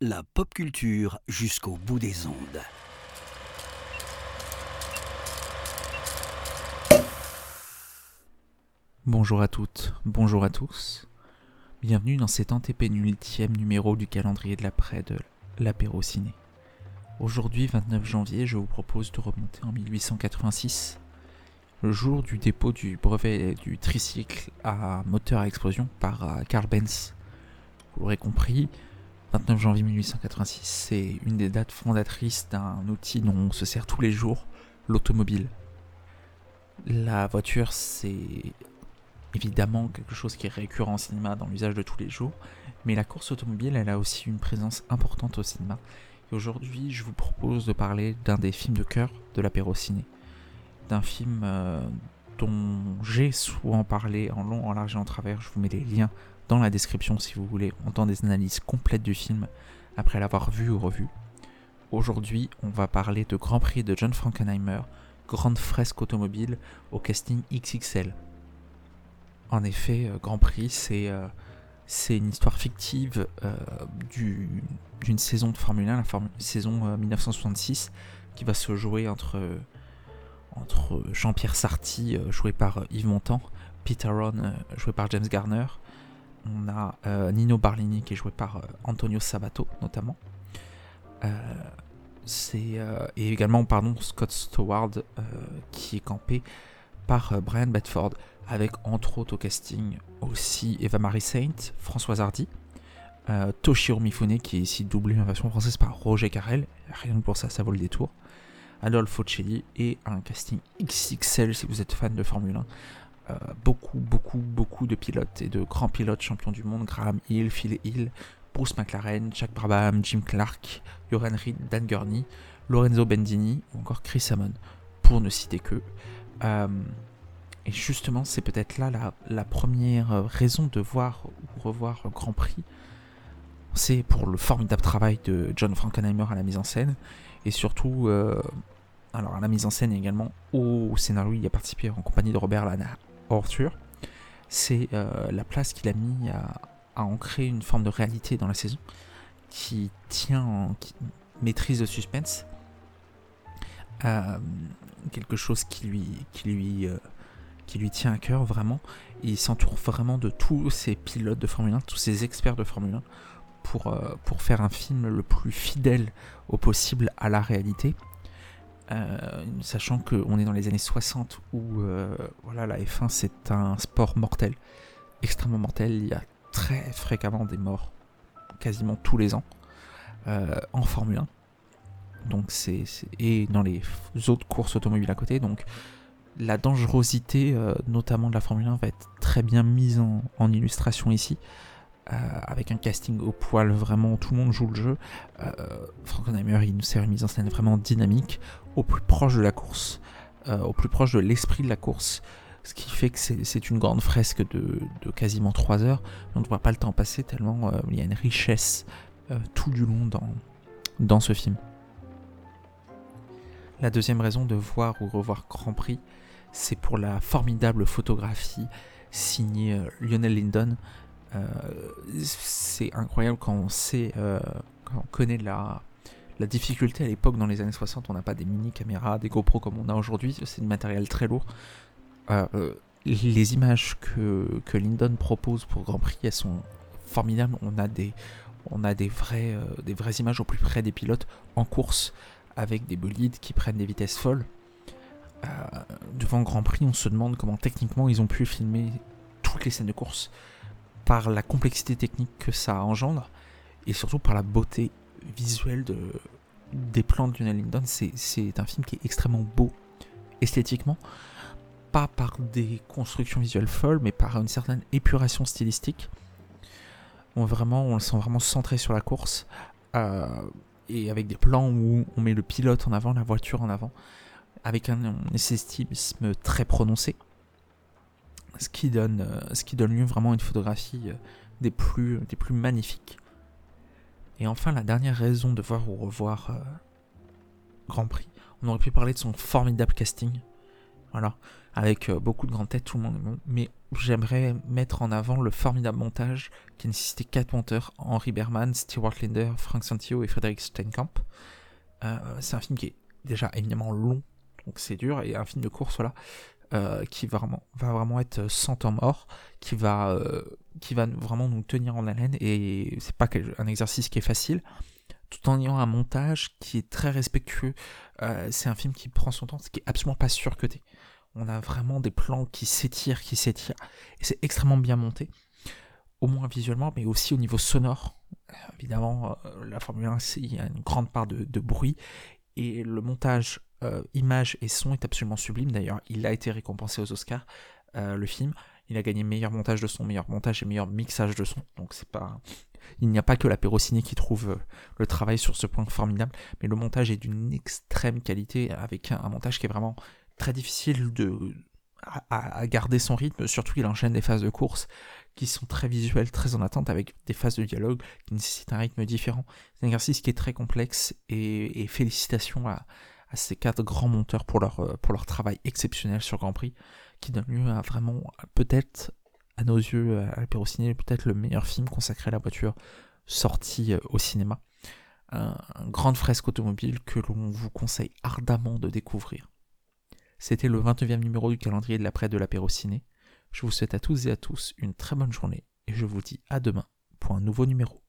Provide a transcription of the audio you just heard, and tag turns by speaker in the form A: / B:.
A: La pop culture jusqu'au bout des ondes.
B: Bonjour à toutes, bonjour à tous. Bienvenue dans cet antépénultième numéro du calendrier de l'après de l'apéro ciné. Aujourd'hui, 29 janvier, je vous propose de remonter en 1886, le jour du dépôt du brevet du tricycle à moteur à explosion par euh, Carl Benz. Vous l'aurez compris, 29 janvier 1886, c'est une des dates fondatrices d'un outil dont on se sert tous les jours, l'automobile. La voiture, c'est évidemment quelque chose qui est récurrent au cinéma dans l'usage de tous les jours, mais la course automobile, elle a aussi une présence importante au cinéma. Et aujourd'hui, je vous propose de parler d'un des films de cœur de l'apéro ciné. D'un film euh, j'ai souvent parlé en long, en large et en travers. Je vous mets les liens dans la description si vous voulez entendre des analyses complètes du film après l'avoir vu ou revu. Aujourd'hui, on va parler de Grand Prix de John Frankenheimer, grande fresque automobile au casting XXL. En effet, euh, Grand Prix, c'est euh, une histoire fictive euh, d'une saison de Formule 1, la saison 1966, qui va se jouer entre, entre Jean-Pierre Sarti, joué par Yves Montand, Peter Ron, joué par James Garner. On a Nino Barlini, qui est joué par Antonio Sabato, notamment. c'est et également pardon Scott Stewart qui est campé par Brian Bedford avec entre autres au casting aussi Eva Marie Saint, Françoise Hardy, euh, Toshiro Mifune qui est ici doublé en version française par Roger Carrel, rien que pour ça ça vaut le détour, Adolfo Celli et un casting XXL si vous êtes fan de Formule 1. Euh, beaucoup, beaucoup, beaucoup de pilotes et de grands pilotes champions du monde, Graham Hill, Phil Hill, Bruce McLaren, Jack Brabham, Jim Clark, Joran Reed, Dan Gurney, Lorenzo Bendini ou encore Chris Hammond, pour ne citer que. Euh, et justement, c'est peut-être là la, première raison de voir ou revoir Grand Prix. C'est pour le formidable travail de John Frankenheimer à la mise en scène. Et surtout, euh, alors à la mise en scène également au scénario, il a participé en compagnie de Robert Lana Arthur. C'est euh, la place qu'il a mis à, ancrer une forme de réalité dans la saison qui tient, maîtrise le suspense. quelque chose qui lui, qui lui tient à cœur vraiment. Il s'entoure vraiment de tous ces pilotes de Formule 1, tous ces experts de Formule 1 pour, euh, pour faire un film le plus fidèle au possible à la réalité. Euh, sachant qu'on est dans les années 60 où euh, voilà, la F1 c'est un sport mortel, extrêmement mortel. Il y a très fréquemment des morts, quasiment tous les ans, en Formule 1. Donc c'est, et dans les autres courses automobiles à côté. Donc la dangerosité, euh, notamment de la Formule 1, va être très bien mise en, illustration ici. Euh, avec un casting au poil, vraiment tout le monde joue le jeu. Euh, Frankenheimer, il nous sert une mise en scène vraiment dynamique, au plus proche de la course, euh, au plus proche de l'esprit de la course. Ce qui fait que c'est une grande fresque de, quasiment 3 heures. On ne voit pas le temps passer tellement il y a une richesse tout du long dans, ce film. La deuxième raison de voir ou revoir Grand Prix, c'est pour la formidable photographie signée Lionel Lindon. Euh, c'est incroyable quand on sait, euh, quand on connaît la, difficulté à l'époque dans les années 60. On n'a pas des mini caméras, des GoPro comme on a aujourd'hui. C'est du matériel très lourd. les images que, que Lyndon propose pour Grand Prix, elles sont formidables. On a des, on a des, vrais, des vraies images au plus près des pilotes en course avec des bolides qui prennent des vitesses folles. Euh, devant Grand Prix, on se demande comment techniquement ils ont pu filmer toutes les scènes de course par la complexité technique que ça engendre et surtout par la beauté visuelle de, des plans de Lionel. C'est un film qui est extrêmement beau esthétiquement, pas par des constructions visuelles folles, mais par une certaine épuration stylistique. On le sent vraiment centré sur la course, euh, et avec des plans où on met le pilote en avant, la voiture en avant avec un esthétisme très prononcé, ce qui donne, euh, ce qui donne lieu vraiment à une photographie euh, des plus, magnifiques. Et enfin, la dernière raison de voir ou revoir euh, Grand Prix, on aurait pu parler de son formidable casting. Voilà, avec beaucoup de grandes têtes, tout le monde. Mais j'aimerais mettre en avant le formidable montage qui nécessitait quatre monteurs Henri Berman, Stewart Linder, Frank Santio et Frédéric Steinkamp. C'est un film qui est déjà éminemment long, donc c'est dur, et un film de course, voilà, euh, qui va vraiment, être sans temps mort, qui va, qui va vraiment nous tenir en haleine, et c'est pas un exercice qui est facile tout en ayant un montage qui est très respectueux. Euh, c'est un film qui prend son temps, ce qui est absolument pas surcoté. On a vraiment des plans qui s'étirent, qui s'étirent, et c'est extrêmement bien monté, au moins visuellement, mais aussi au niveau sonore. Évidemment, euh, la Formule 1, il y a une grande part de, bruit, et le montage euh, image et son est absolument sublime. D'ailleurs, il a été récompensé aux Oscars, le film. Il a gagné meilleur montage de son, meilleur montage et meilleur mixage de son. Donc c'est pas il n'y a pas que la Pérociné qui trouve euh, le travail sur ce point formidable, mais le montage est d'une extrême qualité, avec un, montage qui est vraiment très difficile de, à, garder son rythme, surtout qu'il enchaîne des phases de course qui sont très visuelles, très en attente, avec des phases de dialogue qui nécessitent un rythme différent. C'est un exercice qui est très complexe, et, félicitations à, ces quatre grands monteurs pour leur, euh, pour leur travail exceptionnel sur Grand Prix, qui donne lieu à vraiment peut-être à nos yeux, à l'Apérociné, peut-être le meilleur film consacré à la voiture sorti euh, au cinéma. Un, grande fresque automobile que l'on vous conseille ardemment de découvrir. C'était le 29e numéro du calendrier de l'après de l'Apérociné. Je vous souhaite à tous et à tous une très bonne journée et je vous dis à demain pour un nouveau numéro.